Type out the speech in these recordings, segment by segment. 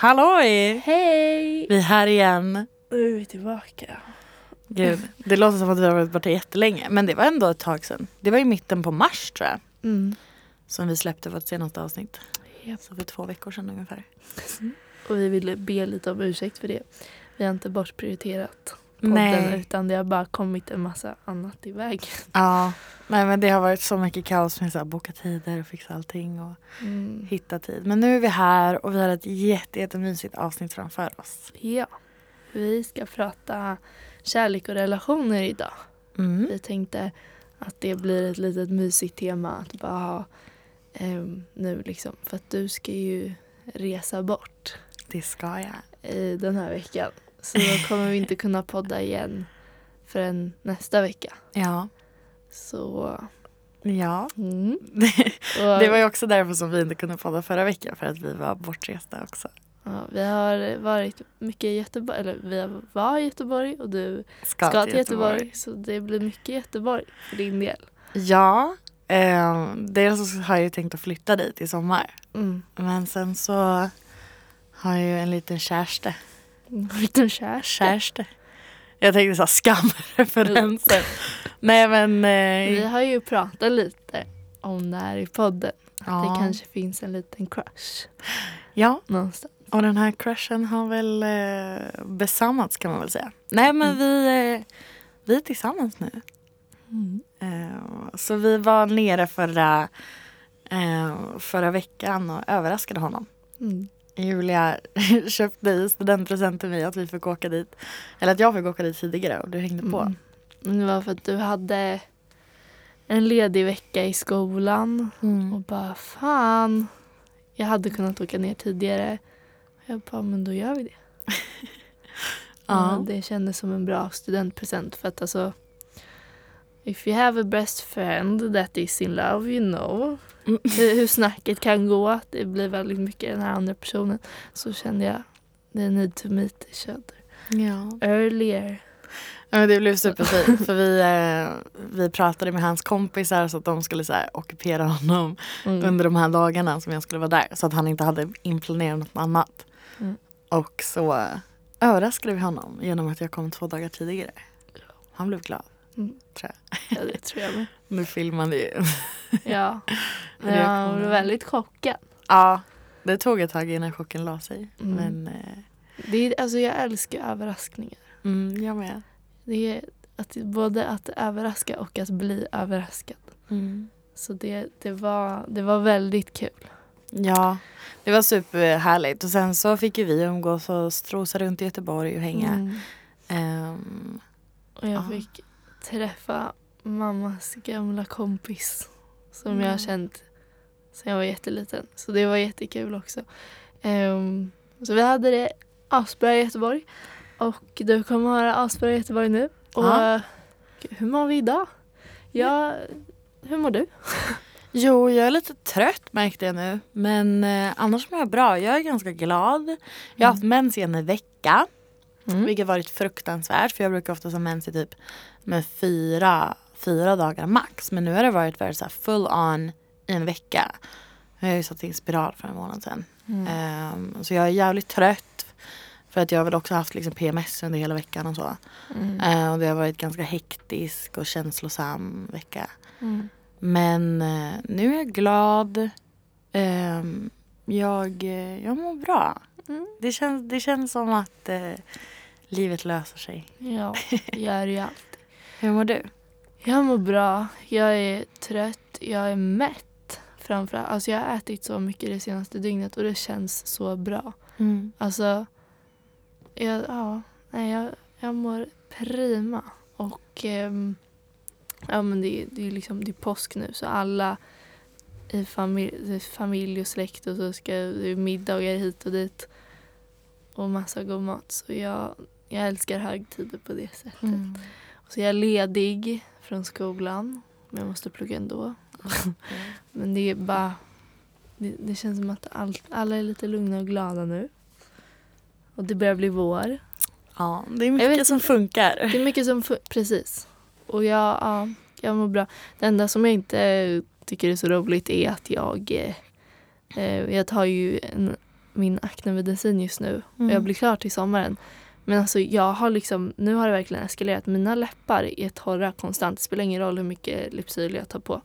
Halloj! Hej! Vi är här igen. Nu är vi tillbaka. Gud, det låter som att vi har varit borta jättelänge. Men det var ändå ett tag sedan. Det var i mitten på mars tror jag. Mm. Som vi släppte vårt senaste avsnitt. Japp. Så för två veckor sedan ungefär. Och vi ville be lite om ursäkt för det. Vi har inte bortprioriterat podden Nej. utan det har bara kommit en massa annat i väg. Ja, nej men det har varit så mycket kaos med att boka tider och fixa allting och Mm. hitta tid. Men nu är vi här och vi har ett jätte, jättemysigt avsnitt framför oss. Ja, vi ska prata kärlek och relationer idag. Mm. Vi tänkte att det blir ett litet mysigt tema att bara ha ehm, nu liksom. För att du ska ju resa bort Det ska jag. i den här veckan. Så då kommer vi inte kunna podda igen förrän nästa vecka. Ja. Så... Ja. Mm. Det var ju också därför som vi inte kunde podda förra veckan. För att vi var bortresta också. ja, vi har varit mycket i Göteborg, eller vi var i Göteborg och du Ska, ska till Göteborg. Så det blir mycket Göteborg för din del. Ja. Eh, dels så har jag ju tänkt att flytta dit i sommar. Mm. Men sen så har jag ju en liten kärste. En liten kärste. Kärste. Jag tänkte så här skamreferenser. Nej men. Vi Eh, har ju pratat lite om det här i podden. Att ja. det kanske finns en liten crush ja, någonstans. och den här crushen har väl eh, besannats kan man väl säga. Nej men Mm. vi, eh, vi är tillsammans nu. Mm. Eh, så vi var nere förra, eh, förra veckan och överraskade honom. Mm. Julia köpte i studentpresent till mig att vi fick åka dit. Eller att jag fick åka dit tidigare och du hängde på. Mm. Men det var för att du hade en ledig vecka i skolan Mm. och bara fan, jag hade kunnat åka ner tidigare. Jag bara, men då gör vi det. Ja. Ja, det kändes som en bra studentpresent för att alltså If you have a best friend that is in love you know Mm. hur, hur snacket kan gå. Det blir väldigt mycket den här andra personen. Så kände jag they need to meet each other Ja. earlier. Ja, men det blev superfint för vi, eh, vi pratade med hans kompisar så att de skulle så här, ockupera honom Mm. under de här dagarna som jag skulle vara där. Så att han inte hade inplanerat något annat. Mm. Och så överraskade vi honom genom att jag kom två dagar tidigare. Han blev glad. Mm. Tror Ja, det tror jag med. Nu filmade ju. Ja. Men jag blev väldigt chockad. Ja, det tog ett tag innan chocken la sig. Mm. Men eh, Det är, alltså jag älskar överraskningar. mm, jag med. Det är att, både att överraska och att bli överraskad. Mm. Så det, det, var, det var väldigt kul. Ja, det var superhärligt. Och sen så fick ju vi umgås och strosa runt i Göteborg och hänga. Mm. Ehm, Och jag Ja. fick träffa mammas gamla kompis som jag Mm. har känt sedan jag var jätteliten. Så det var jättekul också. Ehm, så vi hade det asbra i Göteborg. Och du kommer det asbra i Göteborg nu. Och Ja. gud, hur mår vi idag? Ja, hur mår du? jo, jag är lite trött märkte jag nu. Men eh, annars mår jag bra. Jag är ganska glad. Jag har haft mens i en vecka. Mm. Vilket varit fruktansvärt. För jag brukar ofta ha mens i typ med fyra, fyra dagar max. Men nu har det varit väldigt så full on i en vecka. Jag har ju satt in spiral för en månad sedan. Mm. Ehm, så jag är jävligt trött. För att jag har väl också haft liksom PMS under hela veckan och så. Mm. Eh, och det har varit ganska hektisk och känslosam vecka. Mm. Men eh, nu är jag glad. Ehm, jag, eh, jag mår bra. Mm. Det, känns, det känns som att eh, livet löser sig. Ja, gör ju allt. Hur mår du? Jag mår bra. Jag är trött. Jag är mätt. Framförallt. Alltså jag har ätit så mycket det senaste dygnet och det känns så bra. Mm. Alltså, jag, ja, nej, jag, jag mår prima. Och ehm, ja, men det, det är liksom det är påsk nu så alla i familj, familj och släkt och så ska det är middagar hit och dit. Och massa god mat. Så jag, jag älskar högtider på det sättet. Mm. Så jag är ledig från skolan. Men jag måste plugga ändå. Men det är bara... Det, det känns som att allt, alla är lite lugna och glada nu. Och det börjar bli vår. Ja, det är mycket vet som funkar. Det är mycket som... fu- Precis. Och jag, ja, jag mår bra. Det enda som jag inte tycker är så roligt är att jag... Eh, eh, jag tar ju en min aknemedicin just nu och Mm. jag blir klar till sommaren. Men alltså jag har liksom, nu har det verkligen eskalerat. Mina läppar är torra konstant. Det spelar ingen roll hur mycket Lypsyl jag tar på.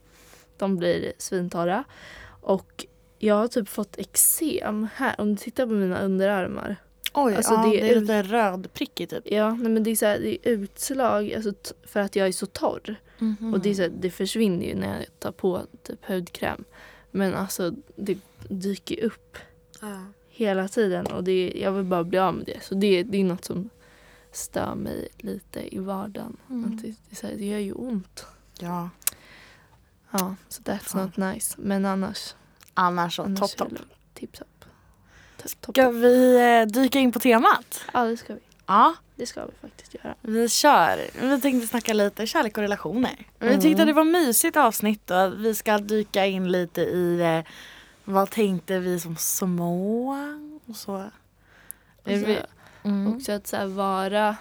De blir svintorra. Och jag har typ fått eksem här. Om du tittar på mina underarmar. Oj, Alltså, ja, det det är är lite rödprickig typ. Ja, nej, men det är, så här, det är utslag alltså, för att jag är så torr. Mhm. Och det, är så här, det försvinner ju när jag tar på typ hudkräm. Men alltså det dyker upp Ja. Hela tiden och det, jag vill bara bli av med det. Så det, det är något som stör mig lite i vardagen. Mm. Att det, det, här, det gör ju ont. ja. Ja, så that's Fan. not nice. Men annars, Annars så, topp topp. Tips topp, Ska vi eh, dyka in på temat? Ja, det ska vi. Ja, Det ska vi faktiskt göra. vi kör. Vi tänkte snacka lite kärlek och relationer. Vi Mm. tyckte det var mysigt avsnitt och att vi ska dyka in lite i eh, vad tänkte vi som små och så. Och så, vi- Mm. Också att så vara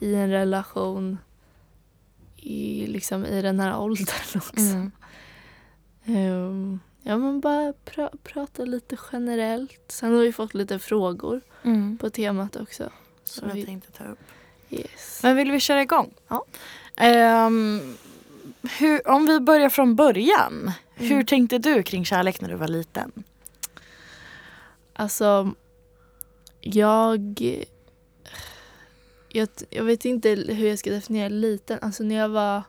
i en relation i, liksom, i den här åldern också. Mm. Ehm, ja, men bara pra- prata lite generellt. Sen har vi fått lite frågor Mm. på temat också. Som vi- jag tänkte ta upp. Yes. Men vill vi köra igång? Ja. Ehm, hur, om vi börjar från början. Hur Mm. tänkte du kring kärlek när du var liten? Alltså, jag, jag... Jag vet inte hur jag ska definiera liten. Alltså när jag var...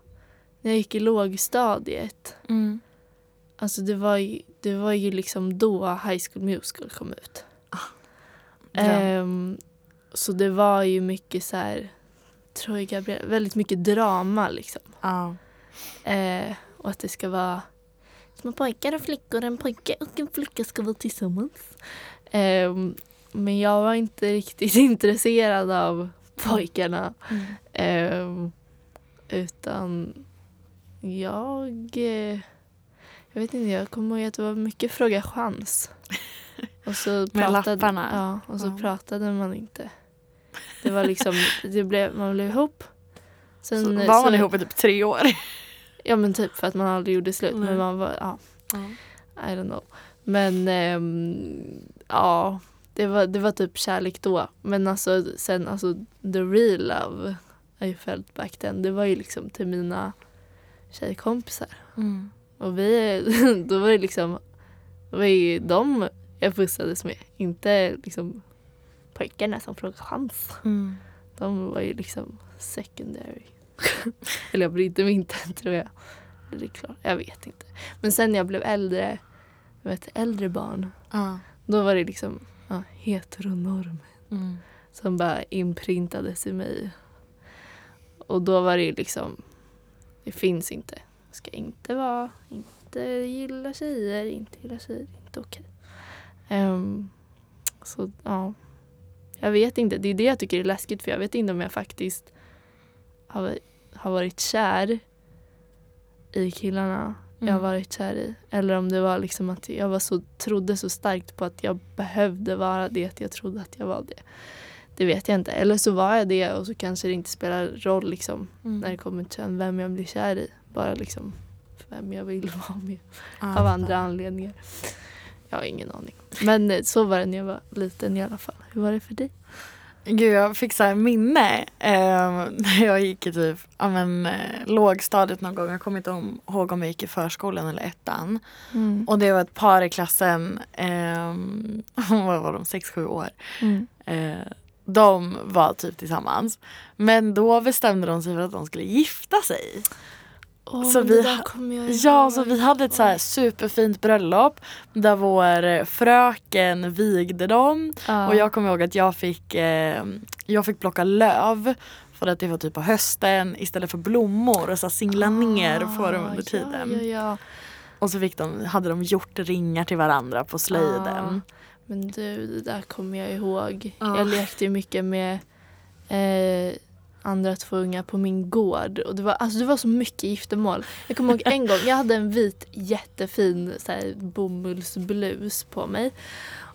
När jag gick i lågstadiet. Mm. Alltså det var ju, det var ju liksom då High School Musical kom ut. Dröm. Ehm, så det var ju mycket så här, tror jag Gabriel, väldigt mycket drama liksom. Ja. Eh, och att det ska vara små pojkar och flickor, en pojke och en flicka ska vara tillsammans. Ehm, men jag var inte riktigt intresserad av pojkarna. Mm. Ehm, utan jag... Eh, jag vet inte, jag kommer ihåg att det var mycket Fråga chans. Och så pratade, lapparna? Ja, och så Ja. pratade man inte. Det var liksom, det blev, man blev ihop. Sen, Så eh, var man så- ihop i typ tre år. Ja men typ för att man aldrig gjorde slut. Nej. Men man var, ja, Ja. I don't know. Men ehm, ja, det var, det var typ kärlek då. Men alltså sen, alltså the real love I felt back then, det var ju liksom till mina tjejkompisar. Mm. Och vi, då var det liksom, det var ju de jag pussades med. Inte liksom pojkarna som frågade chans. Mm. De var ju liksom secondary. Eller jag brydde mig inte tror jag. Det är klart, jag vet inte. Men sen när jag blev äldre, jag vet, äldre barn, Ja. då var det liksom ja, heteronorm Mm. som bara inprintades i mig. Och då var det liksom, det finns inte. Ska inte vara, inte gilla tjejer, inte gilla tjejer, inte okej. Ehm, så ja, jag vet inte. Det är det jag tycker är läskigt för jag vet inte om jag faktiskt har, har varit kär i killarna jag har Mm. varit kär i. Eller om det var liksom att jag var så, trodde så starkt på att jag behövde vara det, att jag trodde att jag var det. Det vet jag inte. Eller så var jag det och så kanske det inte spelar roll liksom, Mm. när det kommer till sen vem jag blir kär i. Bara liksom vem jag vill vara med Ja. av andra anledningar. Jag har ingen aning. Men så var det när jag var liten i alla fall. Hur var det för dig? Gud, jag fick så här minne eh, när jag gick i typ ja, men, eh, lågstadiet någon gång. Jag kommer inte ihåg om jag gick i förskolan eller ettan. Mm. Och det var ett par i klassen, eh, vad var de, sex sju år. Mm. Eh, de var typ tillsammans. Men då bestämde de sig för att de skulle gifta sig. Åh, Så vi Ja, så vi hade ett så här superfint bröllop där vår fröken vigde dem. Ja. Och jag kommer ihåg att jag fick, eh, jag fick plocka löv för att det var typ på hösten istället för blommor och så singla ner och få dem under tiden. Ah, Ja, ja, ja. Och så fick de, hade de gjort ringar till varandra på slöjden. Ah, men du, det där kommer jag ihåg. Ja. Jag lekte ju mycket med eh, andra två unga på min gård. Och det, var, alltså, det var så mycket giftermål. Jag kommer ihåg en gång, jag hade en vit jättefin så här, bomullsblus på mig.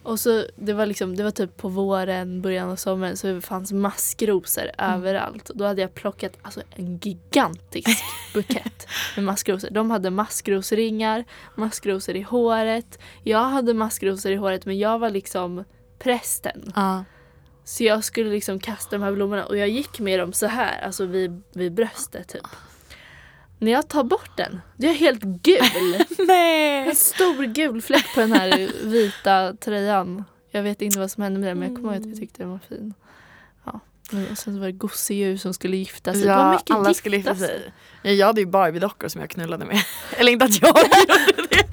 Och så det var liksom, det var typ på våren, början av sommaren så det fanns maskrosor Mm. överallt. Då hade jag plockat alltså, en gigantisk bukett med maskrosor. De hade maskrosringar, maskrosor i håret. Jag hade maskrosor i håret men jag var liksom prästen. Ja. Så jag skulle liksom kasta de här blommorna och jag gick med dem så här, alltså vid, vid bröstet typ. När jag tar bort den, då är jag helt gul. Nej! En stor gul fläck på den här vita tröjan. Jag vet inte vad som hände med den men jag kommer ihåg att jag tyckte den var fin. Ja. Och sen så var det gosedjur som skulle gifta sig. det var Ja, mycket alla skulle gifta sig. Ja, Jag hade ju Barbie-dockor som jag knullade med. Eller inte att jag gjorde det.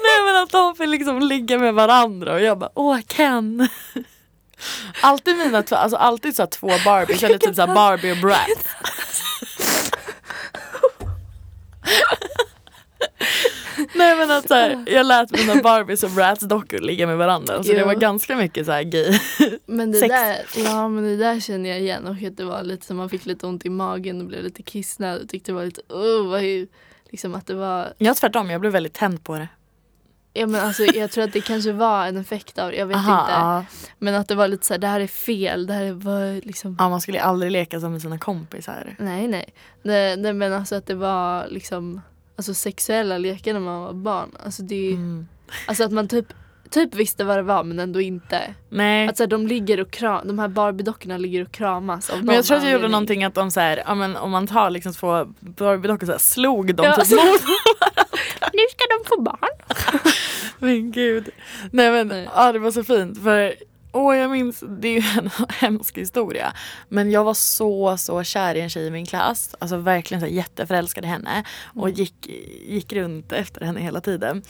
Nej men att de fick liksom ligga med varandra och jag bara åh Ken. Alltid mina två, alltså alltid så två Barbies eller typ så här Barbie och Brat. Nej men att så här, jag lät mina Barbies och Brats dockor ligga med varandra så det Jo. var ganska mycket så här gay. Men det, Sex. där, ja, men det där känner jag igen och att det var lite som man fick lite ont i magen och blev lite kissnödig och tyckte det var lite oh, vad är, liksom att det var Jag tvärtom, jag blev väldigt tänd på det. Ja men alltså jag tror att det kanske var en effekt av det, jag vet inte. ja. Men att det var lite så här, det här är fel, det här var liksom ja, man skulle ju aldrig leka som med sina kompisar. Nej nej. nej. Nej men alltså att det var liksom Alltså sexuella lekar när man var barn. Alltså det Mm. Alltså att man typ Typ visste vad det var men ändå inte. Nej. Att så här, de ligger och kram, de här Barbie-dockorna ligger och kramas av men jag tror att jag gjorde någonting att de så här, ja, men om man tar liksom två Barbie-dockor så här, slog de Ja, typ alltså- mot Nu ska de få barn. Men gud. Nej men Nej. ja, det var så fint för Åh jag minns, det är ju en hemsk historia. Men jag var så så kär i en tjej i min klass. Alltså verkligen så jätteförälskad i henne. Och Mm. gick, gick runt efter henne hela tiden.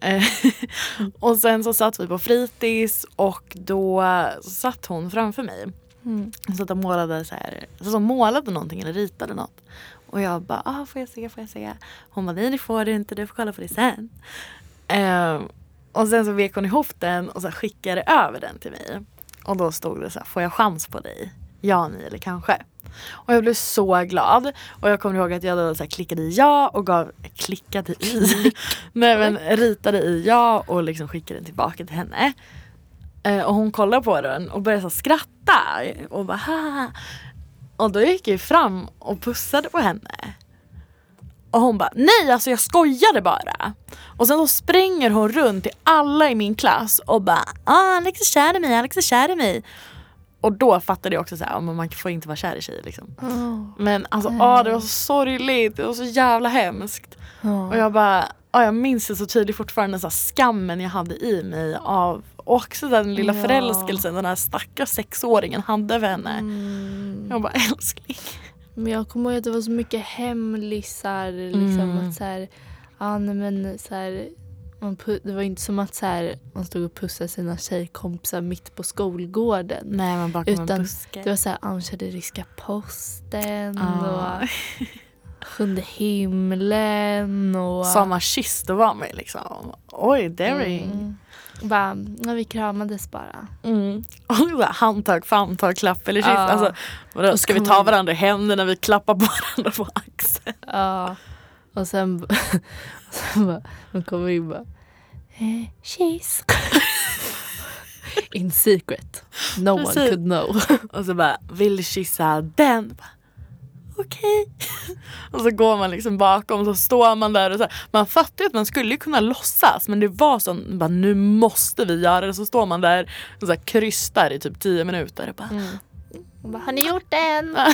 Eh, och sen så satt vi på fritids och då satt hon framför mig. Mm. Så att de målade så här, så de målade någonting eller ritade något. Och jag bara, ah, får jag se, får jag se? Hon bara, nej det får du inte, du får kolla på det sen. Ehm, och sen så vek hon ihop den och så skickade över den till mig. Och då stod det så här, får jag chans på dig? Ja, nej eller kanske. Och jag blev så glad. Och jag kommer ihåg att jag då så klickade i ja och gav, klickade i, nej men ritade i ja och liksom skickade den tillbaka till henne. Eh, och hon kollade på den och började så skratta och bara ha. Och då gick jag fram och pussade på henne. Och hon bara nej alltså jag skojade bara. Och sen så springer hon runt till alla i min klass och bara ah, Alex är kär i mig, Alex är kär i mig. Och då fattade jag också så här, ja, men man får inte vara kär i tjejer liksom. Oh. Men alltså ah, det var så sorgligt, det var så jävla hemskt. Och jag bara, ja, jag minns det så tydligt fortfarande så skammen jag hade i mig av och också den lilla Ja. förälskelsen den här stackars sexåringen hade för henne. Mm. Jag bara älskling. Men jag kommer ihåg att det var så mycket hemlisar. Liksom, Mm. att så här, ja, nej, men, så här, man det var inte som att så här, man stod och pussade sina tjejkompisar mitt på skolgården. Nej men bakom en Utan buske. Det var så här, han körde ryska posten Ah. och Sjunde himlen och... Kysst och var med liksom. Oj, daring. Mm. Bara, vi kramades bara. Mm. Och så här, handtag, famntag, klapp eller kyss. Ja. Alltså, Och ska vi ta varandra i händerna, vi klappar varandra på axeln. Ja. Och sen, och sen bara, de kommer in bara, eh, kyss. In secret. No one Precis. could know. Och så bara, vill kyssa den? Bara, Okej. Och så går man liksom bakom så står man där och så här, man fattar ju att man skulle kunna låtsas men det var så, bara, nu måste vi göra det. Så står man där och så här, krystar i typ tio minuter. Och bara, Mm. Och bara, har ni gjort den?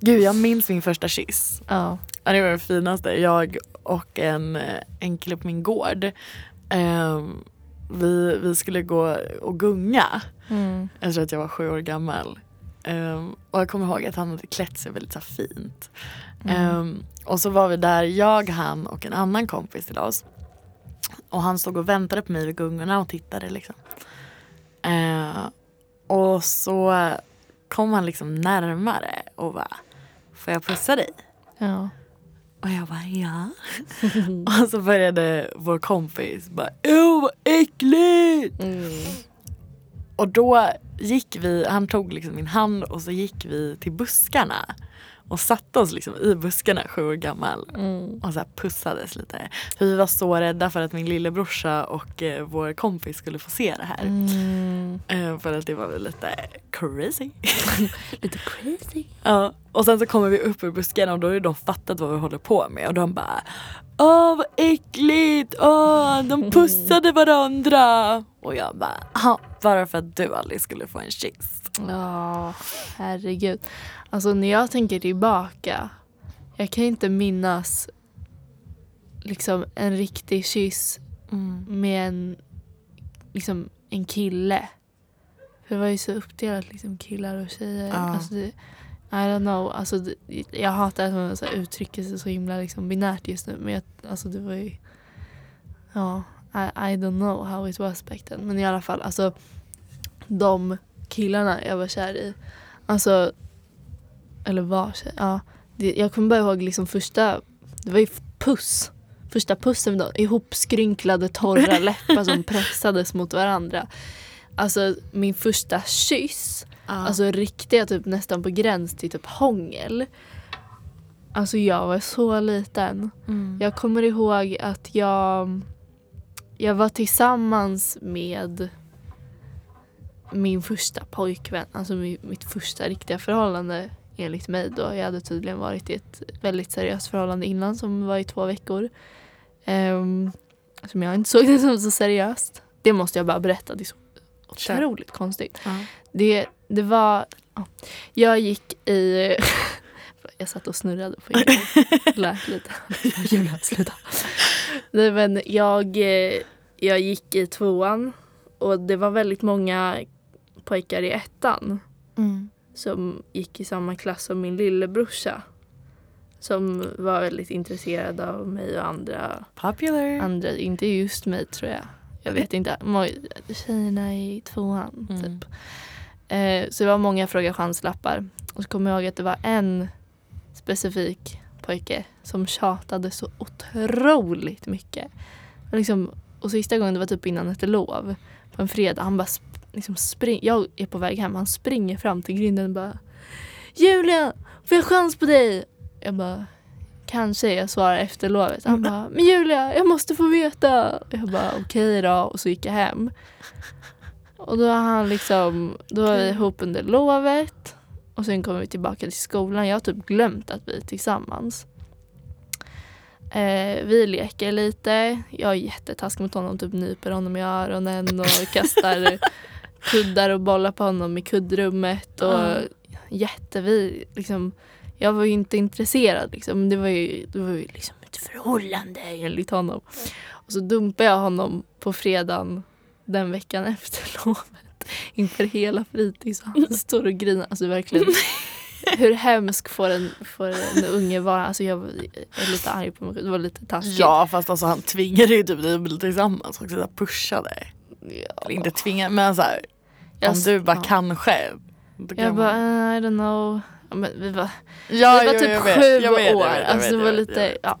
Gud jag minns min första kyss. Ja. Ja, det var det finaste. Jag och en, eh, en kille på min gård. ehm, vi, vi skulle gå och gunga. Mm. Jag tror att jag var sju år gammal. Ehm, och jag kommer ihåg att han hade klätt sig väldigt så fint. Ehm, och så var vi där, jag, han och en annan kompis till oss. Och han stod och väntade på mig vid gungorna och tittade liksom. Ehm, och så kom han liksom närmare och bara, får jag pussa dig? Ja. Och jag bara ja. och så började vår kompis bara, åh vad äckligt! Mm. Och då gick vi, han tog liksom min hand och så gick vi till buskarna. och satte oss liksom i buskarna sju år gammal Mm. och så pussades lite. För vi var så rädda för att min lillebrorsa och eh, vår kompis skulle få se det här. Mm. Eh, för att det var väl lite crazy. Lite crazy. Ja, och sen så kommer vi upp ur buskarna och då har ju de fattat vad vi håller på med och de bara Åh vad äckligt, åh de pussade varandra. Och jag bara, "Ja, bara för att du aldrig skulle få en kyss. Ja, herregud. Alltså när jag tänker tillbaka. Jag kan inte minnas liksom en riktig kyss med en, liksom, en kille. För det var ju så uppdelat liksom killar och tjejer. Ja. Alltså det, I don't know. Alltså jag hatar att man så här uttrycker sig så himla liksom binärt just nu. Men jag, alltså det var ju... Ja, I, I don't know how it was back then. Men i alla fall, alltså de killarna jag var kär i. Alltså, eller var kär, ja. Det, jag kommer bara ihåg liksom första, det var ju puss. Första pussen med dem. Ihopskrynklade torra läppar som pressades mot varandra. Alltså min första kyss, alltså riktiga typ nästan på gräns till typ hångel. Alltså jag var så liten. mm. Jag kommer ihåg att jag, jag var tillsammans med min första pojkvän, alltså mi- mitt första riktiga förhållande enligt mig då. Jag hade tydligen varit i ett väldigt seriöst förhållande innan som var i två veckor. Um, som jag inte såg det som så seriöst. Det måste jag bara berätta, det är så. Otroligt konstigt. Ja. Det, det var... ja. Jag gick i... Jag satt och snurrade på Julia. Lät lite. Julia, sluta. Nej, men jag, jag gick i tvåan och det var väldigt många pojkar i ettan Mm. som gick i samma klass som min lillebrorsa. Som var väldigt intresserad av mig och andra. Popular. andra inte just mig tror jag. Jag vet inte. Tjejerna i tvåan Mm. typ. Eh, så det var många fråga chanslappar. Och så kommer jag ihåg att det var en specifik pojke som tjatade så otroligt mycket. Och, liksom, och sista gången det var typ innan ett lov på en fredag. Han bara liksom spring, jag är på väg hem. Han springer fram till grinden och bara Julia, får jag chans på dig? Jag bara Kanske jag svarar efter lovet. Han bara, men Julia, jag måste få veta. Jag bara, okej då. Och så gick jag hem. Och då har han liksom, då var vi ihop under lovet. Och sen kommer vi tillbaka till skolan. Jag har typ glömt att vi är tillsammans. Eh, vi leker lite. Jag är jättetaskig mot honom. Typ nyper honom i öronen och kastar kuddar och bollar på honom i kuddrummet. Och Ja. jättevi, liksom, jag var ju inte intresserad. Liksom. Det var ju, det var ju liksom ett förhållande enligt honom. Och så dumpade jag honom på fredagen den veckan efter lovet. Inför hela fritids. Han står och grinar. Alltså verkligen. Hur hemsk får en, får en unge vara? Alltså jag är lite arg på mig själv. Det var lite taskigt. Ja fast alltså han tvingade ju typ dig att bli tillsammans och så här pushade. Ja. Eller inte tvingade men så här, om du bara ja. kan Jag bara, man- "Uh, I don't know. Men vi var, ja, vi var jo, typ vet, sju vet, år. vet, jag alltså vet, det var vet, lite, vet. ja.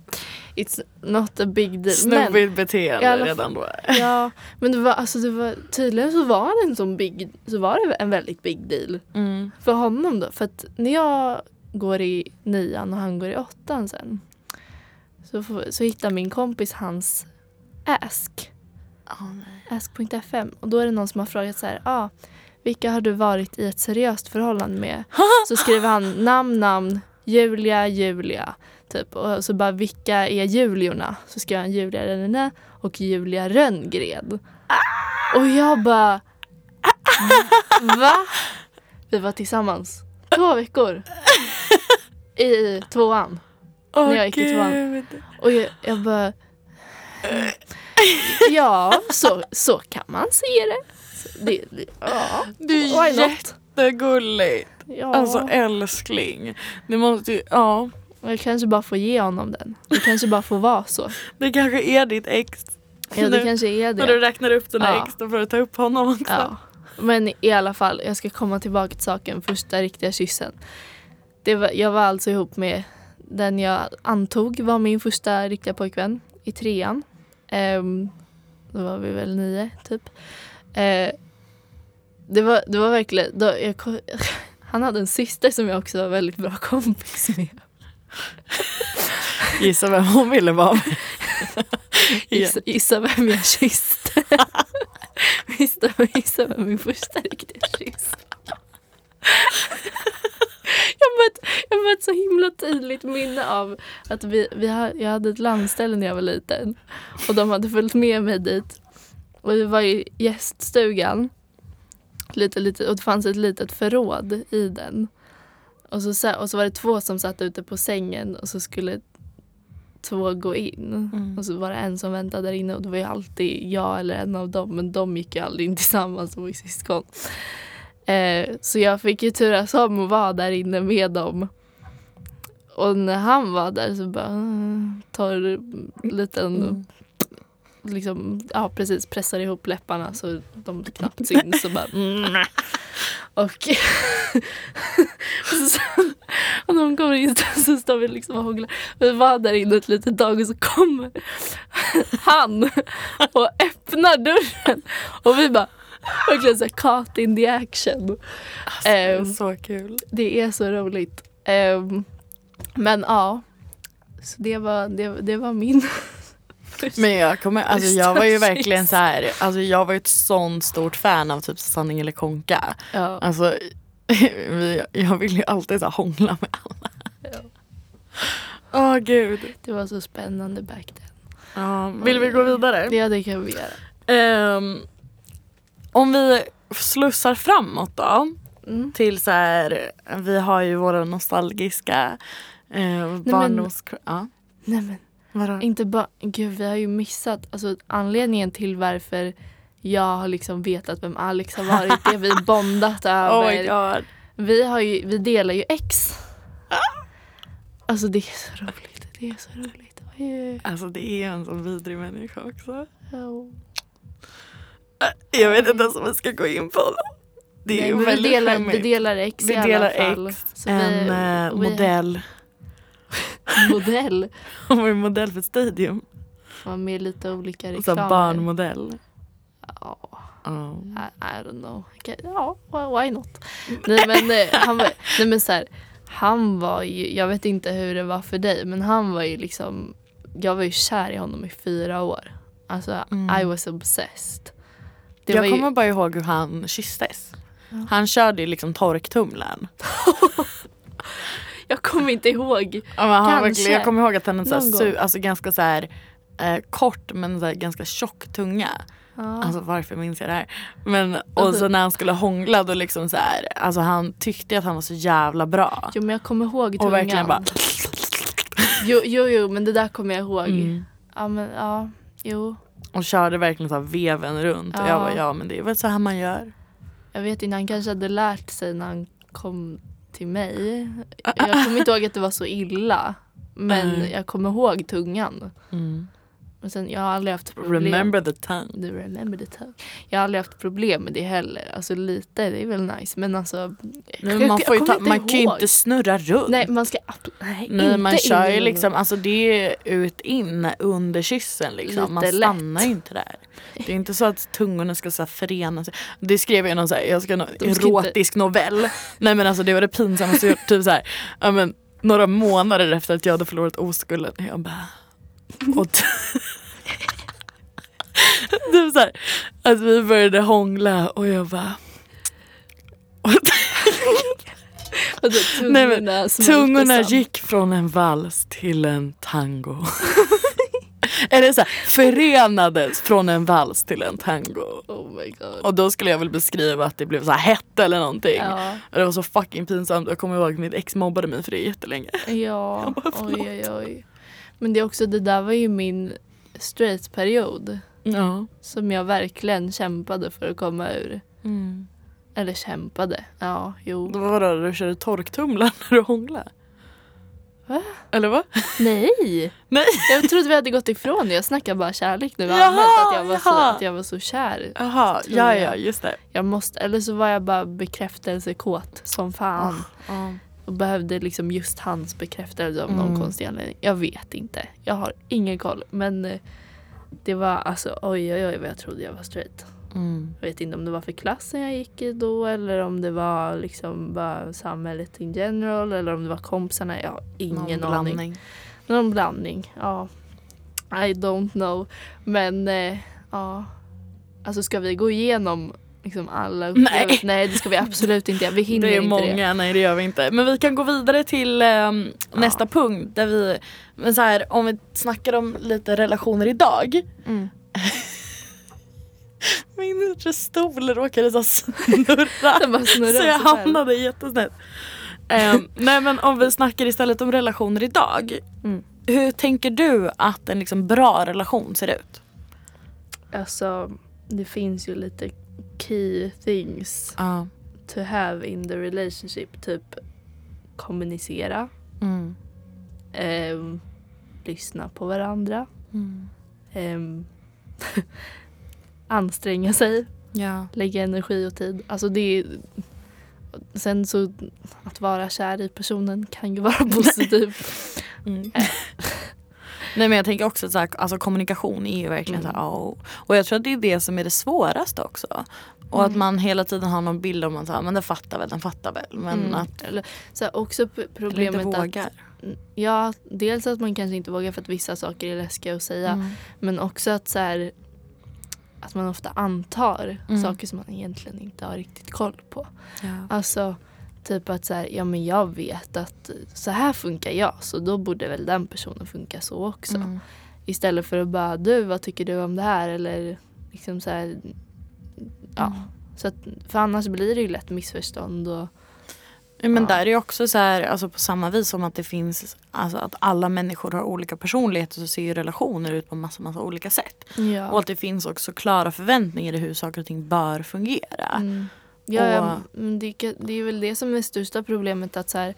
It's not a big deal. Snubbigt beteende alla redan då. ja, men det var, alltså det var, tydligen så var det en sån big, så var det en väldigt big deal. Mm. För honom då. För att när jag går i nian och han går i åttan sen. Så, så hittar min kompis hans Ask. Ask.fm. Och då är det någon som har frågat så här. Ah, vilka har du varit i ett seriöst förhållande med? Så skriver han namn, namn, Julia, Julia. Typ. Och så bara vilka är Juliorna? Så skriver han Julia Renene och Julia Rönngren. Och jag bara Va? Vi var tillsammans två veckor. I tvåan. När jag gick i tvåan. Och jag, jag bara... Ja, så, så kan man se det. Det, det, ja, Du är jättegulligt. Ja, Alltså älskling. Det måste ju, ja. jag kanske bara får ge honom den. Det kanske bara får vara så. Det kanske är ditt ex. Ja, det Nu, kanske är När du det. räknar upp dina Ja. ex då får du ta upp honom också. Ja. Men i alla fall, jag ska komma tillbaka till saken. Första riktiga kyssen. Det var, jag var alltså ihop med den jag antog var min första riktiga pojkvän i trean. Ehm, då var vi väl nio, typ. Eh, det, var, det var verkligen... Då, jag, Han hade en syster som jag också var väldigt bra kompis med. Gissa vem hon ville vara med. Gissa, gissa vem jag kysste. Gissa, gissa vem min första riktiga kyss jag har ett, jag har ett så himla tydligt minne av att vi, vi jag hade ett landställe när jag var liten. Och de hade följt med mig dit. Och vi var i gäststugan. Lite, lite, och det fanns ett litet förråd i den. Och så, och så var det två som satt ute på sängen och så skulle två gå in. Mm. Och så var det en som väntade där inne och det var ju alltid jag eller en av dem. Men de gick ju aldrig in tillsammans, de var syskon. Eh, så jag fick ju turas om att vara där inne med dem. Och när han var där så bara tar en liten mm. Liksom, ja precis pressar ihop läpparna så de knappt syns och bara mm. Och, så, och när hon kommer in så står vi liksom och hånglar. Vi var där inne ett litet tag och så kommer han och öppnar dörren och vi bara Verkligen såhär caught in the action. Alltså, det är ehm, så kul. Det är så roligt. Um, men ja, så det var, det, det var min Men jag kommer, alltså jag var ju verkligen så här, alltså jag var ju ett sånt stort fan av typ Sanning eller Konka. Ja. Alltså jag ville ju alltid så här hångla med alla. Åh ja. oh, gud. Det var så spännande back then. Ja, vill vi gå vidare? Ja det kan vi göra. Um, om vi slussar framåt då. Mm. Till så här, vi har ju våra nostalgiska eh, barndoms... Ja. Nej men, Vadå? inte bara, gud vi har ju missat, alltså anledningen till varför jag har liksom vetat vem Alex har varit, det vi bondat över. Oh my God. Vi, har ju, vi delar ju ex. Alltså det är så roligt, det är så roligt. Alltså det är en så vidrig människa också. Oh. Jag vet inte ens om vi ska gå in på det. Det är Nej, ju väldigt vi delar, vi delar ex vi i delar alla fall. Ex, en vi, uh, modell. Modell? Hon var ju modell för Stadium. Var med lite olika reklamer. Så barnmodell. Ja. Oh. I, I, don't know. Ja, why not? nej men, eh, han var, nej, men så här, han var ju, jag vet inte hur det var för dig men han var ju liksom, jag var ju kär i honom i fyra år. Alltså mm. I was obsessed. Det jag kommer ju... bara ihåg hur han kysstes. Ja. Han körde ju liksom torktumlaren. jag kommer inte ihåg. Ja, Kanske. jag kommer ihåg att han hade så alltså ganska så här, eh, kort men så här, ganska tjock tunga. Ja. Alltså varför minns jag det här? Men, och alltså, så när han skulle hångla då liksom så här, alltså han tyckte att han var så jävla bra. Jo men jag kommer ihåg tungan. Och verkligen bara jo, jo, jo men det där kommer jag ihåg. Mm. Ja men ja, jo. Och körde verkligen så veven runt. Ja. Och jag bara, ja men det är väl så här man gör. Jag vet inte, han kanske hade lärt sig när han kom till mig. Jag kommer inte ihåg att det var så illa. Men mm. jag kommer ihåg tungan. Mm. Men sen, jag har aldrig haft problem. Remember the tongue. remember the tongue. Jag har aldrig haft problem med det heller. Alltså lite, det är väl nice. Men alltså. Men man, får ta, man kan ju inte snurra runt. Nej, man ska nej, nej inte man kör ju liksom, alltså det är ut in under kyssen liksom. Lite man stannar ju inte där. Det är inte så att tungorna ska så förenas. Det skrev jag i någon så här, jag ska någon erotisk inte... novell. nej men alltså det var det pinsammaste typ så här, ja, men, några månader efter att jag hade förlorat oskulden. Jag bara och typ så här, att vi började hångla och jag bara... Alltså, tungorna, Nej, men, tungorna gick från en vals till en tango. Eller så här, förenades från en vals till en tango. Oh my God. Och då skulle jag väl beskriva att det blev så här hett eller någonting. Ja. Och det var så fucking pinsamt. Jag kommer ihåg att mitt ex mobbade mig för det jättelänge. Ja, bara, oj oj oj. Men det är också, det där var ju min straight-period. Ja. Som jag verkligen kämpade för att komma ur. Mm. Eller kämpade, ja jo. Vad var det, du körde torktumlaren när du hånglade? Va? Eller vad? Nej. Nej. Jag trodde vi hade gått ifrån det. Jag snackar bara kärlek nu. Jaha, att, jag var så, att jag var så kär. Jaha, ja ja just det. Jag måste, eller så var jag bara bekräftelsekåt som fan. Oh, oh och behövde liksom just hans bekräftelse av någon mm. konstig anledning. Jag vet inte. Jag har ingen koll. Men eh, det var alltså oj oj oj vad jag trodde jag var straight. Mm. Jag vet inte om det var för klassen jag gick i då eller om det var liksom bara samhället in general eller om det var kompisarna. Jag har ingen Någon aning. blandning. Någon blandning, ja. I don't know. Men eh, ja. Alltså ska vi gå igenom liksom alla upplevelser? Nej det ska vi absolut inte göra. Vi hinner Det är inte många, nej det gör vi inte. Men vi kan gå vidare till ehm, nästa punkt där vi, men så här, om vi snackar om lite relationer idag. det. Mm. Min stol råkade så snurra. Den bara snurrar så jag hamnade jättesnett. Ehm, nej men om vi snackar istället om relationer idag. Mm. Hur tänker du att en liksom bra relation ser ut? Alltså det finns ju lite key things Ja. to have in the relationship. Typ kommunicera, Mm. ehm, lyssna på varandra, Mm. ehm, anstränga sig, Ja. lägga energi och tid. Alltså det är, sen så att vara kär i personen kan ju vara positivt. Mm. Nej men jag tänker också att alltså, kommunikation är ju verkligen Mm. så här, oh. Och jag tror att det är det som är det svåraste också. Och att Mm. man hela tiden har någon bild om att så men den fattar väl, den fattar väl. Men Mm. att Eller, så här, också p- eller inte problemet att vågar. Ja, dels att man kanske inte vågar för att vissa saker är läskiga att säga. Mm. Men också att så här, att man ofta antar Mm. saker som man egentligen inte har riktigt koll på. Ja. Alltså typ att så här, ja men jag vet att så här funkar jag så då borde väl den personen funka så också. Mm. Istället för att bara du vad tycker du om det här eller liksom så här. Ja. Mm. Så att, för annars blir det ju lätt missförstånd och Men Ja. där är ju också så här, alltså på samma vis som att det finns, alltså att alla människor har olika personligheter så ser ju relationer ut på massa, massa olika sätt. ja. Och att det finns också klara förväntningar i hur saker och ting bör fungera. Mm. Ja, men det, det är väl det som är största problemet att så här,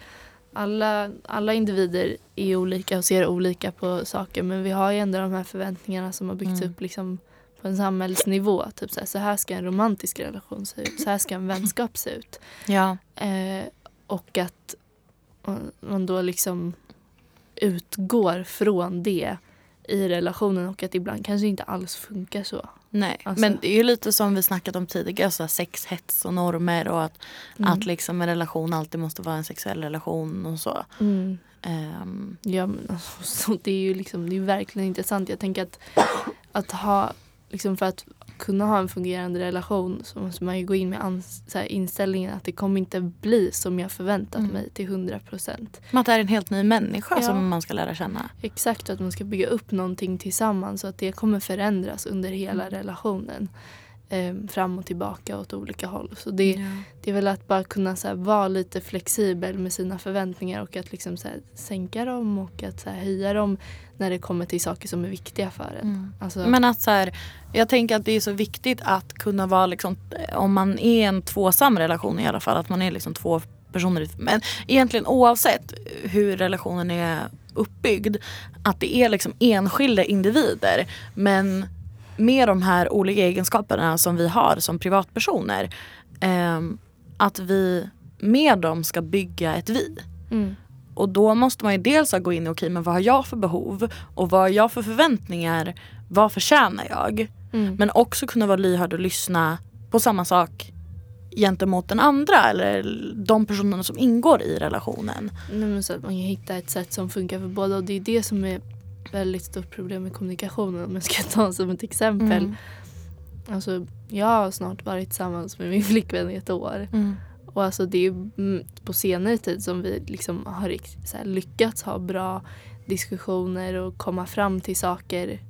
alla, alla individer är olika och ser olika på saker men vi har ju ändå de här förväntningarna som har byggts Mm. upp liksom på en samhällsnivå. Typ så här, så här ska en romantisk relation se ut, så här ska en vänskap se ut. Ja. Eh, och att man- då liksom utgår från det i relationen och att ibland kanske inte alls funkar så. Nej, Alltså- men det är ju lite som vi snackat om tidigare, så här sexhets och normer och att, Mm. att liksom en relation alltid måste vara en sexuell relation och så. Mm. Ehm, Ja men alltså, så det är ju liksom, det är verkligen intressant. Jag tänker att, att ha, liksom för att kunna ha en fungerande relation så måste man ju gå in med ans- så här, inställningen att det kommer inte bli som jag förväntat Mm. mig till 100 procent. att det är en helt ny människa Ja. som man ska lära känna. Exakt, och att man ska bygga upp någonting tillsammans och att det kommer förändras under hela Mm. relationen. Ehm, fram och tillbaka åt olika håll. Så det, det är väl att bara kunna så här, vara lite flexibel med sina förväntningar och att liksom så här, sänka dem och att så här, höja dem när det kommer till saker som är viktiga för en. Mm. Alltså, Men att så här, jag tänker att det är så viktigt att kunna vara liksom, om man är en tvåsam relation i alla fall, att man är liksom två personer. Men egentligen oavsett hur relationen är uppbyggd, att det är liksom enskilda individer. Men med de här olika egenskaperna som vi har som privatpersoner, ehm, att vi med dem ska bygga ett vi. mm, Och då måste man ju dels gå in i okej men vad har jag för behov och vad har jag för förväntningar, vad förtjänar jag? mm, Men också kunna vara lyhörd och lyssna på samma sak gentemot den andra eller de personerna som ingår i relationen. Nej, men så att man kan hitta ett sätt som funkar för båda och det är det som är väldigt stort problem med kommunikationen om jag ska ta som ett exempel. Mm. Alltså, jag har snart varit tillsammans med min flickvän i ett år. Mm. Och alltså det är på senare tid som vi liksom har lyckats ha bra diskussioner och komma fram till saker.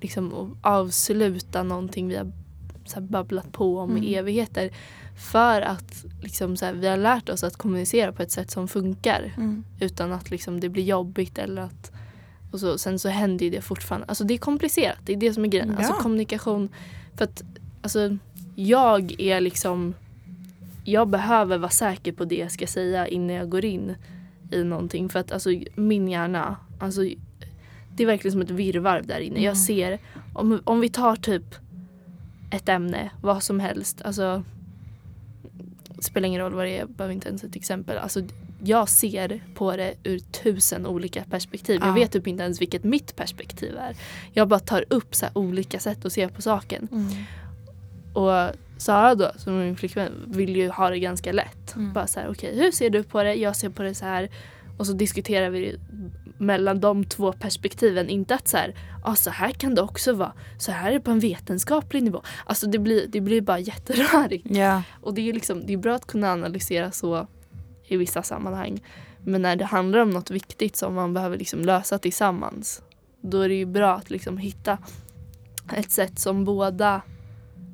Liksom, och avsluta någonting vi har så babblat på om Mm. i evigheter. För att liksom, så här, vi har lärt oss att kommunicera på ett sätt som funkar. Mm. Utan att liksom, det blir jobbigt eller att och så, sen så händer ju det fortfarande. Alltså det är komplicerat. Det är det som är grejen. Alltså Ja. kommunikation. För att alltså, jag är liksom jag behöver vara säker på det jag ska säga innan jag går in i någonting. För att alltså, min hjärna, alltså, det är verkligen som ett virrvarv där inne. Mm. Jag ser, om, om vi tar typ ett ämne, vad som helst. Alltså, det spelar ingen roll vad det är, behöver inte ens ett exempel. Alltså, jag ser på det ur tusen olika perspektiv. Ja. Jag vet typ inte ens vilket mitt perspektiv är. Jag bara tar upp så olika sätt att se på saken. Mm. Och Sara då, som min flickvän, vill ju ha det ganska lätt. Mm. Bara så här, okej hur ser du på det? Jag ser på det så här. Och så diskuterar vi mellan de två perspektiven. Inte att så här, ah, så här kan det också vara. Så här är det på en vetenskaplig nivå. Alltså det blir, det blir bara jätterörigt. Ja. Och det är, liksom, det är bra att kunna analysera så i vissa sammanhang. Men när det handlar om något viktigt som man behöver liksom lösa tillsammans. Då är det ju bra att liksom hitta ett sätt som båda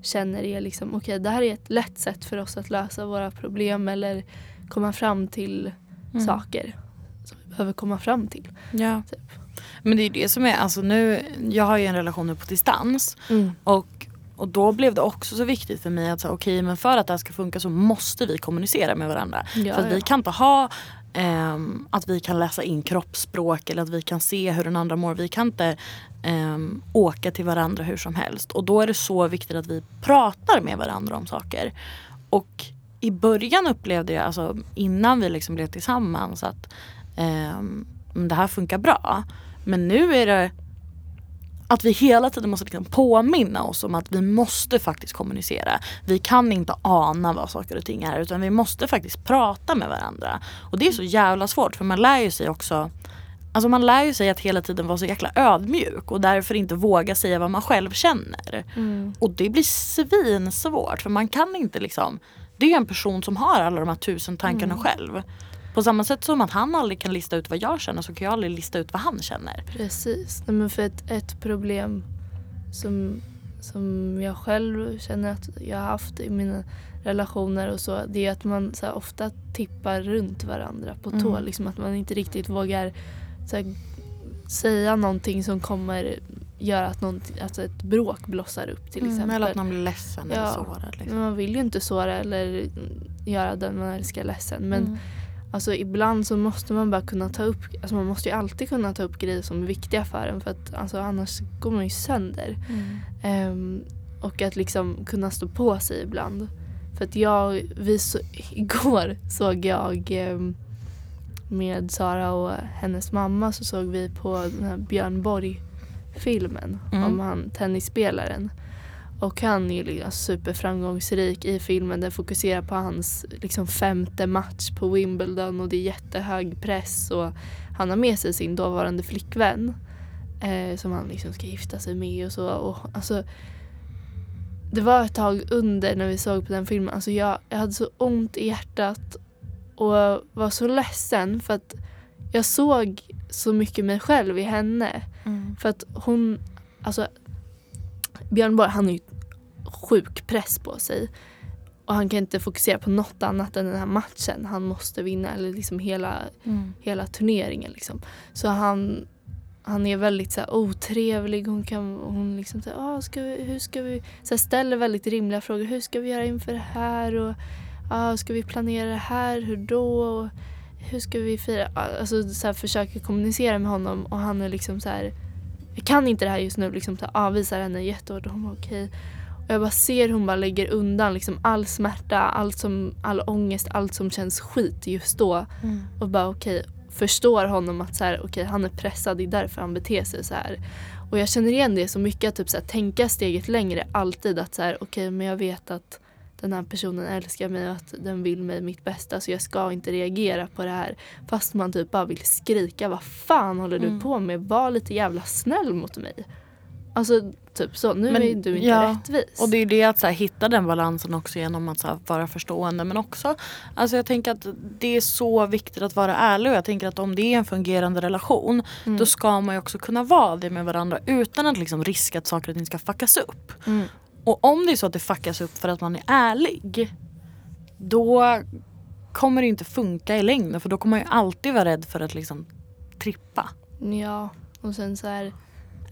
känner är liksom okej det här är ett lätt sätt för oss att lösa våra problem eller komma fram till Mm. saker som vi behöver komma fram till. Ja. Typ. Men det är det som är, alltså nu, jag har ju en relation nu på distans Mm. och, och då blev det också så viktigt för mig att säga okej men för att det här ska funka så måste vi kommunicera med varandra. Ja, för att vi ja. kan inte ha ehm, att vi kan läsa in kroppsspråk eller att vi kan se hur den andra mår. Vi kan inte ehm, åka till varandra hur som helst. Och då är det så viktigt att vi pratar med varandra om saker. Och i början upplevde jag, alltså innan vi liksom blev tillsammans att men det här funkar bra. Men nu är det att vi hela tiden måste liksom påminna oss om att vi måste faktiskt kommunicera. Vi kan inte ana vad saker och ting är utan vi måste faktiskt prata med varandra. Och det är så jävla svårt för man lär ju sig också Alltså man lär ju sig att hela tiden vara så jäkla ödmjuk och därför inte våga säga vad man själv känner. Mm. Och det blir svinsvårt för man kan inte liksom Det är en person som har alla de här tusen tankarna Mm. själv. På samma sätt som att han aldrig kan lista ut vad jag känner så kan jag aldrig lista ut vad han känner. Precis. Nej, men för ett, ett problem som, som jag själv känner att jag har haft i mina relationer och så, det är att man så här, ofta tippar runt varandra på tå. Mm. Liksom att man inte riktigt vågar så här, säga någonting som kommer göra att, att ett bråk blossar upp till exempel. Mm, eller att man blir ledsen eller Ja. sårad. Liksom. Man vill ju inte såra eller göra den man älskar ledsen. Men Mm. Alltså ibland så måste man bara kunna ta upp, alltså man måste ju alltid kunna ta upp grejer som är viktiga för en för att alltså annars går man ju sönder. Mm. Ehm, och att liksom kunna stå på sig ibland. För att jag, vi så, igår såg jag ehm, med Sara och hennes mamma så såg vi på den här Björn Borg-filmen Mm. om han tennisspelaren. Och han är ju liksom superframgångsrik i filmen. Den fokuserar på hans liksom, femte match på Wimbledon och det är jättehög press. Och han har med sig sin dåvarande flickvän eh, som han liksom ska gifta sig med och så. Och, alltså, det var ett tag under när vi såg på den filmen. Alltså, jag, jag hade så ont i hjärtat och var så ledsen för att jag såg så mycket mig själv i henne. Mm. För att hon, alltså Björn Borg han har ju sjuk press på sig. Och han kan inte fokusera på något annat än den här matchen. Han måste vinna, eller liksom hela, Mm. hela turneringen. Liksom. Så han, han är väldigt så här, otrevlig. Hon, kan, hon liksom så här, ah, ska vi, hur ska vi, så här, ställer väldigt rimliga frågor. Hur ska vi göra inför det här? Och, ah, ska vi planera det här? Hur då? Och, hur ska vi fira? Alltså, så här, försöker kommunicera med honom och han är liksom så här jag kan inte det här just nu, liksom så avvisar henne jättehårt och hon bara okej. Och jag bara ser hur hon bara lägger undan liksom all smärta, allt som, all ångest, allt som känns skit just då. Mm. Och bara okej, förstår honom att så här, okej, han är pressad, det är därför han beter sig så här. Och jag känner igen det så mycket, att typ så här, tänka steget längre alltid. Att så här, okej, men jag vet att den här personen älskar mig och att den vill mig mitt bästa så jag ska inte reagera på det här. Fast man typ bara vill skrika, vad fan håller du Mm. på med? Var lite jävla snäll mot mig. Alltså typ så, nu Men, är du inte ja, rättvis. Och det är det att så här, hitta den balansen också genom att så här, vara förstående men också Alltså jag tänker att det är så viktigt att vara ärlig och jag tänker att om det är en fungerande relation Mm. då ska man ju också kunna vara det med varandra utan att liksom riska att saker och ting ska fuckas upp. Mm. Och om det är så att det fuckas upp för att man är ärlig då kommer det inte funka i längden för då kommer man ju alltid vara rädd för att liksom trippa. Ja, och sen så här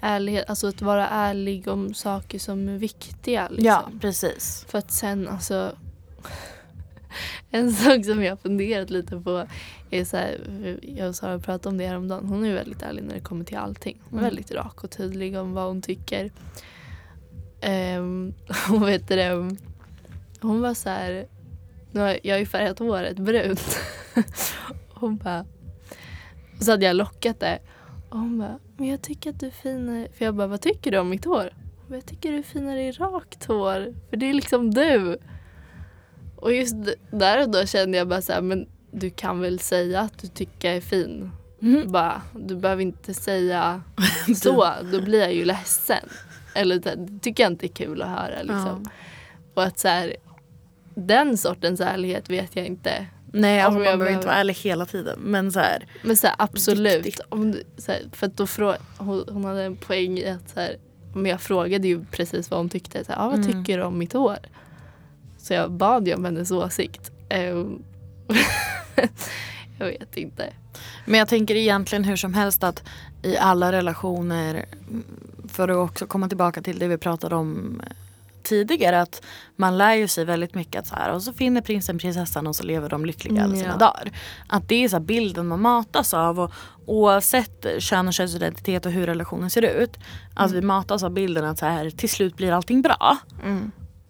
ärlighet, alltså att vara ärlig om saker som är viktiga. Liksom. Ja precis. För att sen alltså En sak som jag funderat lite på är så här, jag och Sara pratade om det här om dagen. Hon är väldigt ärlig när det kommer till allting. Hon är Mm. väldigt rak och tydlig om vad hon tycker. Um, och vet du det, hon var så här, nu har jag har ju färgat håret brunt. hon bara, och så hade jag lockat det. Och hon bara, men jag tycker att du är finare. För jag bara, vad tycker du om mitt hår? Men jag tycker du är finare i rakt hår. För det är liksom du. Och just där och då kände jag bara så här, men du kan väl säga att du tycker jag är fin. Mm. Bara, du behöver inte säga så, då blir jag ju ledsen. Eller det tycker jag inte är kul att höra. Liksom. Och att så här, den sortens ärlighet vet jag inte. Nej, alltså, Om man jag behöver inte behöver- vara ärlig hela tiden. Men så här, Men så här, absolut. Viktigt. Om du, så här, för att då frå, hon, hon hade en poäng i att så här, men jag frågade ju precis vad hon tyckte. Så här, ah, vad Mm. tycker du om mitt hår? Så jag bad ju om hennes åsikt. Ehm, jag vet inte. Men jag tänker egentligen hur som helst att i alla relationer, för att också komma tillbaka till det vi pratade om eh, tidigare, att man lär ju sig väldigt mycket att så här, och så finner prinsen prinsessan och så lever de lyckliga alla Mm, sina ja. dagar. Att det är så bilden man matas av och oavsett kön och könsidentitet och hur relationen ser ut, att vi matas av bilden att så här, till slut blir allting bra.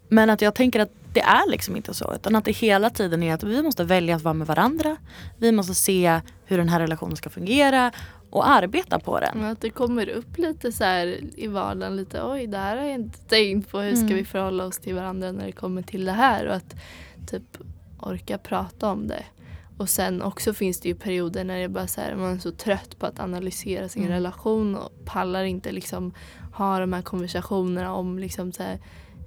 Men att jag tänker att det är liksom inte så. Utan att det hela tiden är att vi måste välja att vara med varandra. Vi måste se hur den här relationen ska fungera och arbeta på den. Att det kommer upp lite så i vardagen. Lite, Oj, det här har jag inte tänkt på. Hur ska Mm. vi förhålla oss till varandra när det kommer till det här? Och att typ orka prata om det. Och sen också finns det ju perioder när det bara så här, man är så trött på att analysera sin Mm. relation och pallar inte liksom ha de här konversationerna om liksom så här,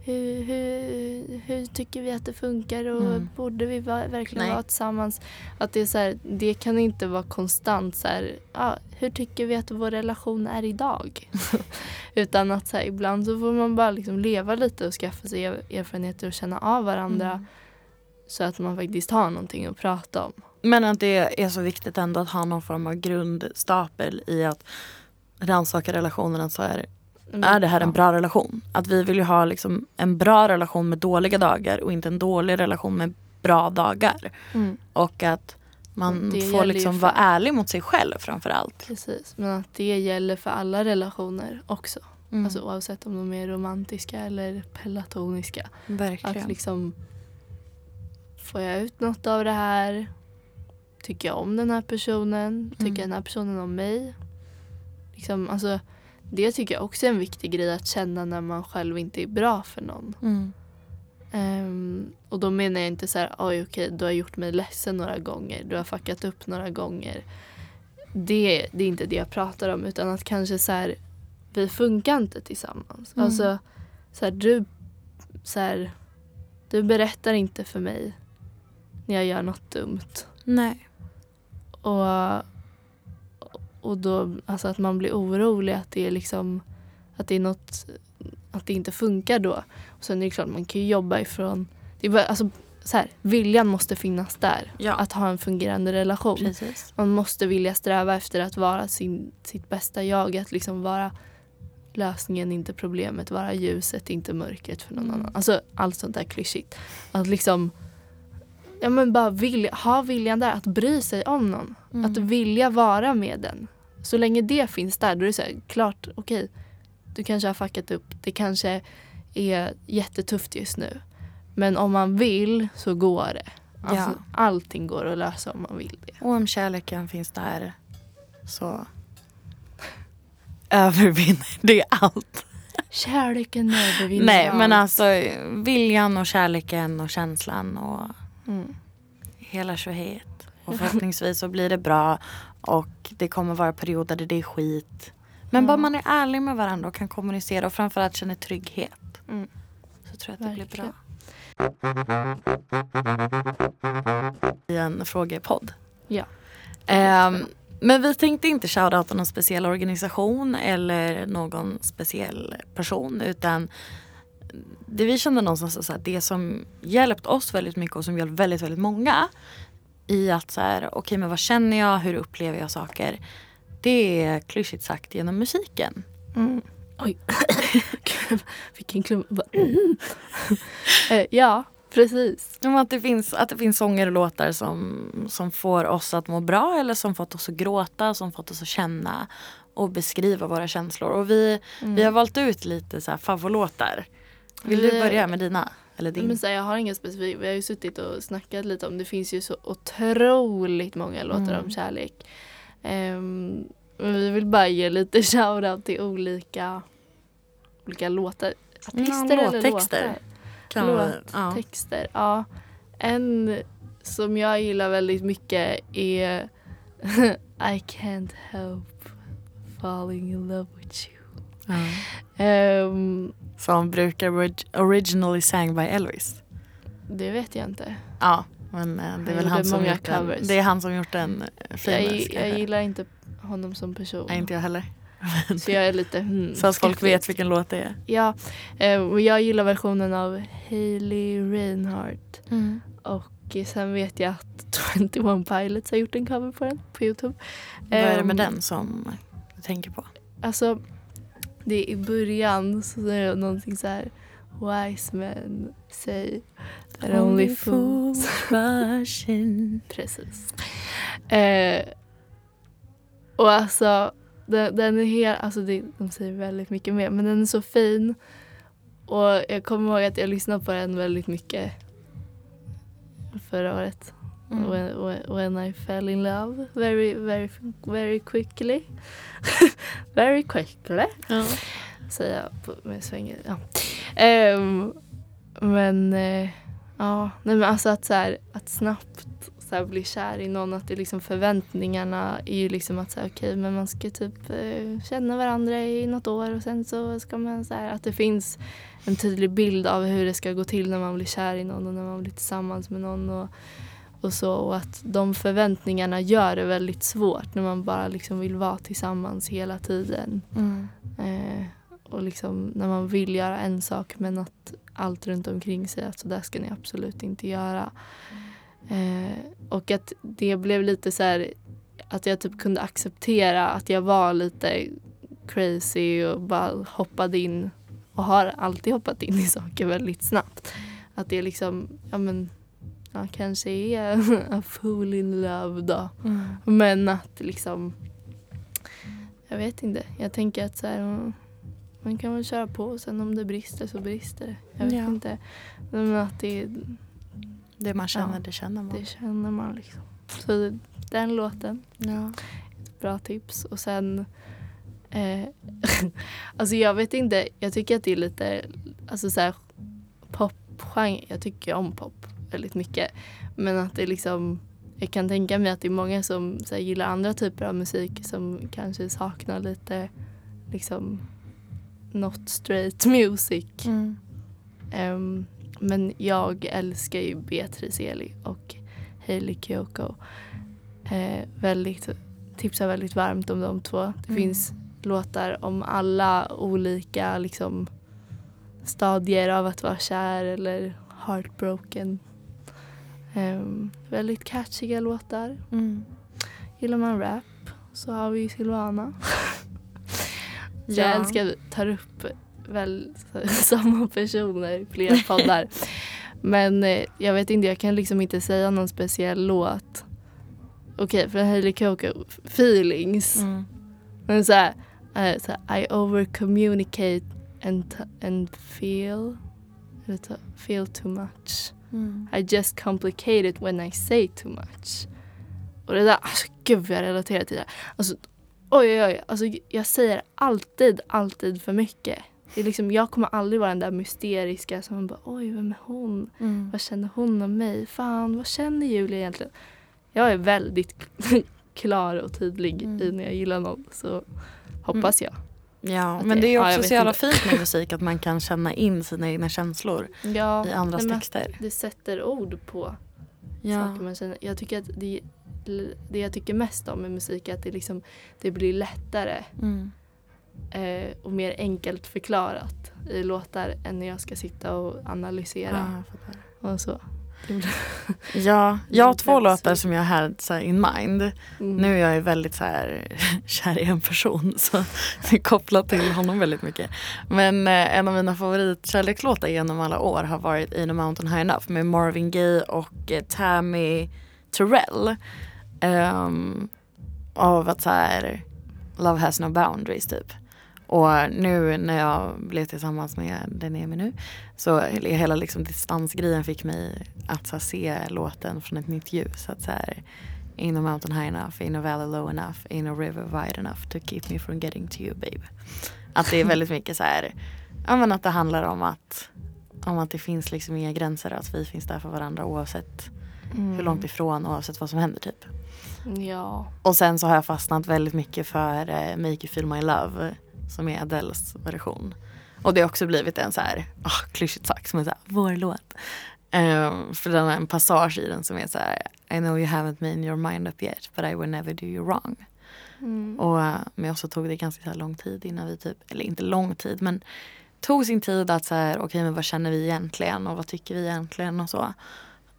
hur, hur, hur tycker vi att det funkar och Mm. borde vi va- verkligen Nej. vara tillsammans? Att det, är så här, det kan inte vara konstant så här, ja, hur tycker vi att vår relation är idag? Utan att så här, ibland så får man bara liksom leva lite och skaffa sig er- erfarenheter och känna av varandra Mm. så att man faktiskt har någonting att prata om. Men att det är så viktigt ändå att ha någon form av grundstapel i att rannsaka relationerna. Så är, är det här en bra relation? Att vi vill ju ha liksom en bra relation med dåliga dagar och inte en dålig relation med bra dagar. Mm, Och att man Och får liksom för- vara ärlig mot sig själv framför allt. precis, men att det gäller för alla relationer också. Mm. Alltså oavsett om de är romantiska eller pelatoniska. Verkligen. Att liksom Får jag ut något av det här? Tycker jag om den här personen? Tycker Mm. den här personen om mig? Liksom, alltså, det tycker jag också är en viktig grej att känna när man själv inte är bra för någon. Mm. Ehm, och då menar jag inte så här, oj okej, du har gjort mig ledsen några gånger, du har fuckat upp några gånger. Det, det är inte det jag pratar om utan att kanske så här, vi funkar inte tillsammans. Mm. Alltså, så här, du, så här, du berättar inte för mig när jag gör något dumt. Nej. Och, och då, alltså att man blir orolig att det är liksom, att det är något, att det inte funkar då. Och sen är det klart, man kan ju jobba ifrån, det är bara, alltså så här, viljan måste finnas där. Ja. Att ha en fungerande relation. Precis. Man måste vilja sträva efter att vara sin, sitt bästa jag. Att liksom vara lösningen, inte problemet. Vara ljuset, inte mörkret för någon Mm. annan. Alltså allt sånt där klyschigt. Att liksom ja, men bara vilja, ha viljan där att bry sig om någon. Mm. Att vilja vara med den. Så länge det finns där, då är det så här, klart, okej. du kanske har fuckat upp. Det kanske är jättetufft just nu. Men om man vill så går det. Alltså, Ja. Allting går att lösa om man vill det. Och om kärleken finns där så övervinner det allt. Kärleken övervinner Nej allt. men alltså viljan och kärleken och känslan och Mm. hela tjohet. Och förhoppningsvis så blir det bra och det kommer vara perioder där det är skit. Men Ja. bara man är ärlig med varandra och kan kommunicera och framförallt känner trygghet. Mm. Så tror jag att det blir Verkligen. bra. I en frågepodd. Ja. Ehm, men vi tänkte inte shoutouta någon speciell organisation eller någon speciell person utan det vi kände någonstans är så här, det som hjälpt oss väldigt mycket och som hjälpt väldigt, väldigt många i att så här, okej men vad känner jag, hur upplever jag saker? Det är klyschigt sagt genom musiken. Mm. Oj. Fick en klump. Mm. Eh, ja, precis. Att, det finns, att det finns sånger och låtar som, som får oss att må bra eller som fått oss att gråta, som fått oss att känna och beskriva våra känslor. Och vi, Mm. vi har valt ut lite så här favoritlåtar. Vill Vi- du börja med dina? Eller din? Men så här, jag har inga specifika. Vi har ju suttit och snackat lite om det finns ju så otroligt många låtar Mm. om kärlek. Ehm, men vi vill bara ge lite shoutout till olika olika låtar. Ja, Artister eller låttexter. låtar? Man, ja. Låttexter, ja. En som jag gillar väldigt mycket är I can't help falling in love with you. Ja. Ehm, Som brukar orig- originally sang by Elvis. det vet jag inte. Ja, men eh, det är väl gjorde han som gjort den. covers. Det är han som gjort den eh, Jag, famous. jag gillar inte honom som person. Nej, inte jag heller. Så jag är lite hmm, Så att folk vet vilken låt det är. Ja, eh, och jag gillar versionen av Hailey Reinhardt. Och eh, sen vet jag att 21 Pilots har gjort en cover på den på Youtube. Vad är det med Ehm, den som du tänker på? Alltså, det är i början så är det någonting så här Wise men say that only fools rushing. Precis. Eh, och alltså, den, den är helt, alltså det, de säger väldigt mycket mer, men den är så fin. Och jag kommer ihåg att jag lyssnade på den väldigt mycket förra året. Mm. When, when, I fell in love very, very, very quickly. very quickly, Ja. säger jag på, med svänger. Ja. Ehm, men eh, ja, nej men alltså att, så här, att snabbt så här, bli kär i någon, att det liksom förväntningarna är ju liksom att så här, okej men man ska typ eh, känna varandra i något år och sen så ska man så här, att det finns en tydlig bild av hur det ska gå till när man blir kär i någon och när man blir tillsammans med någon och, och så och att de förväntningarna gör det väldigt svårt när man bara liksom vill vara tillsammans hela tiden. Mm. Eh, och liksom när man vill göra en sak men att allt runt omkring säger att så där ska ni absolut inte göra. Eh, och att det blev lite så här att jag typ kunde acceptera att jag var lite crazy och bara hoppade in och har alltid hoppat in i saker väldigt snabbt. Att det liksom, ja men, ja, kanske är a fool in love då. Mm. Men att liksom, jag vet inte. Jag tänker att så här, man kan väl köra på och sen om det brister så brister det. Jag vet Ja. inte. Men att det, Det man känner, Ja. det känner man. det känner man liksom. Så den låten, Ja. ett bra tips. Och sen, eh, alltså jag vet inte, jag tycker att det är lite, alltså så här, popgenre, jag tycker om pop väldigt mycket. Men att det liksom, jag kan tänka mig att det är många som här, gillar andra typer av musik som kanske saknar lite liksom not straight music. Mm. Ehm, men jag älskar ju Beatrice Eli och Hailey Kiyoko. Eh, väldigt, tipsar väldigt varmt om de två. Det Mm. finns låtar om alla olika liksom, stadier av att vara kär eller heartbroken. Ehm, väldigt catchiga låtar. Mm. Gillar man rap så har vi Silvana. Ja. Jag älskar att vi tar upp väl samma personer i flera poddar. Men eh, jag vet inte, jag kan liksom inte säga någon speciell låt. Okej, för Hailey Coco, Feelings. Mm. Men så här, eh, så här, I over communicate and, and feel, eller feel too much. Mm. I just complicate it when I say too much. Och det där, alltså gud vad jag relaterar till det. Alltså, oj oj oj, alltså, jag säger alltid, alltid för mycket. Det är liksom, jag kommer aldrig vara den där mysteriska som man bara oj vem är hon? Mm. Vad känner hon om mig? Fan vad känner Julia egentligen? Jag är väldigt klar och tydlig Mm. i när jag gillar någon så hoppas jag. Ja, men det- är ja, också jag så jävla fint med musik att man kan känna in sina egna känslor Ja, i andras men texter. Det sätter ord på Ja. saker man känner. Jag tycker att det, det jag tycker mest om med musik är att det, liksom, det blir lättare Mm. eh, och mer enkelt förklarat i låtar än när jag ska sitta och Ja, analysera fattar. och så. Ja, jag har två låtar som jag har så in mind. Mm. Nu är jag ju väldigt så här kär i en person så det är kopplat till honom väldigt mycket. Men eh, en av mina favoritkärlekslåtar genom alla år har varit In a Mountain High Enough med Marvin Gaye och eh, Tammy Terrell. Um, av att så här Love has no boundaries typ. Och nu när jag blev tillsammans med den är med nu så hela liksom distansgrejen fick mig att här, se låten från ett nytt ljus. Att så här, Ain't no mountain high enough, ain't no valley low enough, ain't no river wide enough to keep me from getting to you babe. Att det är väldigt mycket så här, ja men att det handlar om att, om att det finns liksom inga gränser, att vi finns där för varandra oavsett Mm. hur långt ifrån, oavsett vad som händer typ. Ja. Och sen så har jag fastnat väldigt mycket för eh, Make You Feel My Love som är Adeles version. Och det har också blivit en så här, oh, klyschigt sagt, som är så här, vår låt. Ehm, för den har en passage i den som är så här, I know you haven't made your mind up yet but I will never do you wrong. Mm. Och eh, med oss så tog det ganska lång tid innan vi typ, eller inte lång tid men tog sin tid att så här, okej men vad känner vi egentligen och vad tycker vi egentligen och så.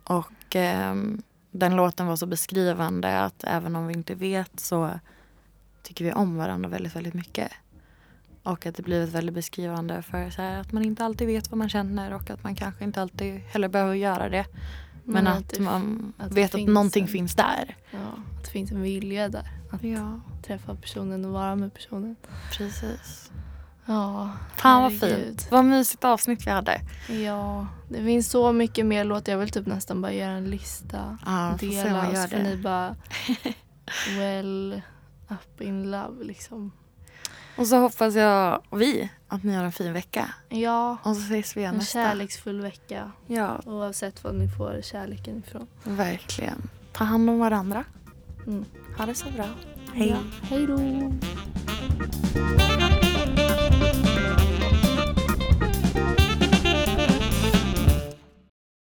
Och ehm, den låten var så beskrivande att även om vi inte vet så tycker vi om varandra väldigt, väldigt mycket. Och att det blivit väldigt beskrivande för så här, att man inte alltid vet vad man känner och att man kanske inte alltid heller behöver göra det. Men Men att, det- man att vet att någonting en- finns där. Ja, att det finns en vilja där. Att Ja, träffa personen och vara med personen. precis. Ja, Fan vad fint. Vad mysigt avsnitt vi hade. Ja, det finns så mycket mer låtar. Jag vill typ nästan bara göra en lista. Ja, Dela får det. ni bara well up in love liksom. Och så hoppas jag och vi att ni har en fin vecka. Ja, Och så ses vi igen en nästa. kärleksfull vecka. Ja, Oavsett var ni får kärleken ifrån. verkligen. Ta hand om varandra. Mm. Ha det så bra. Ja, hej då!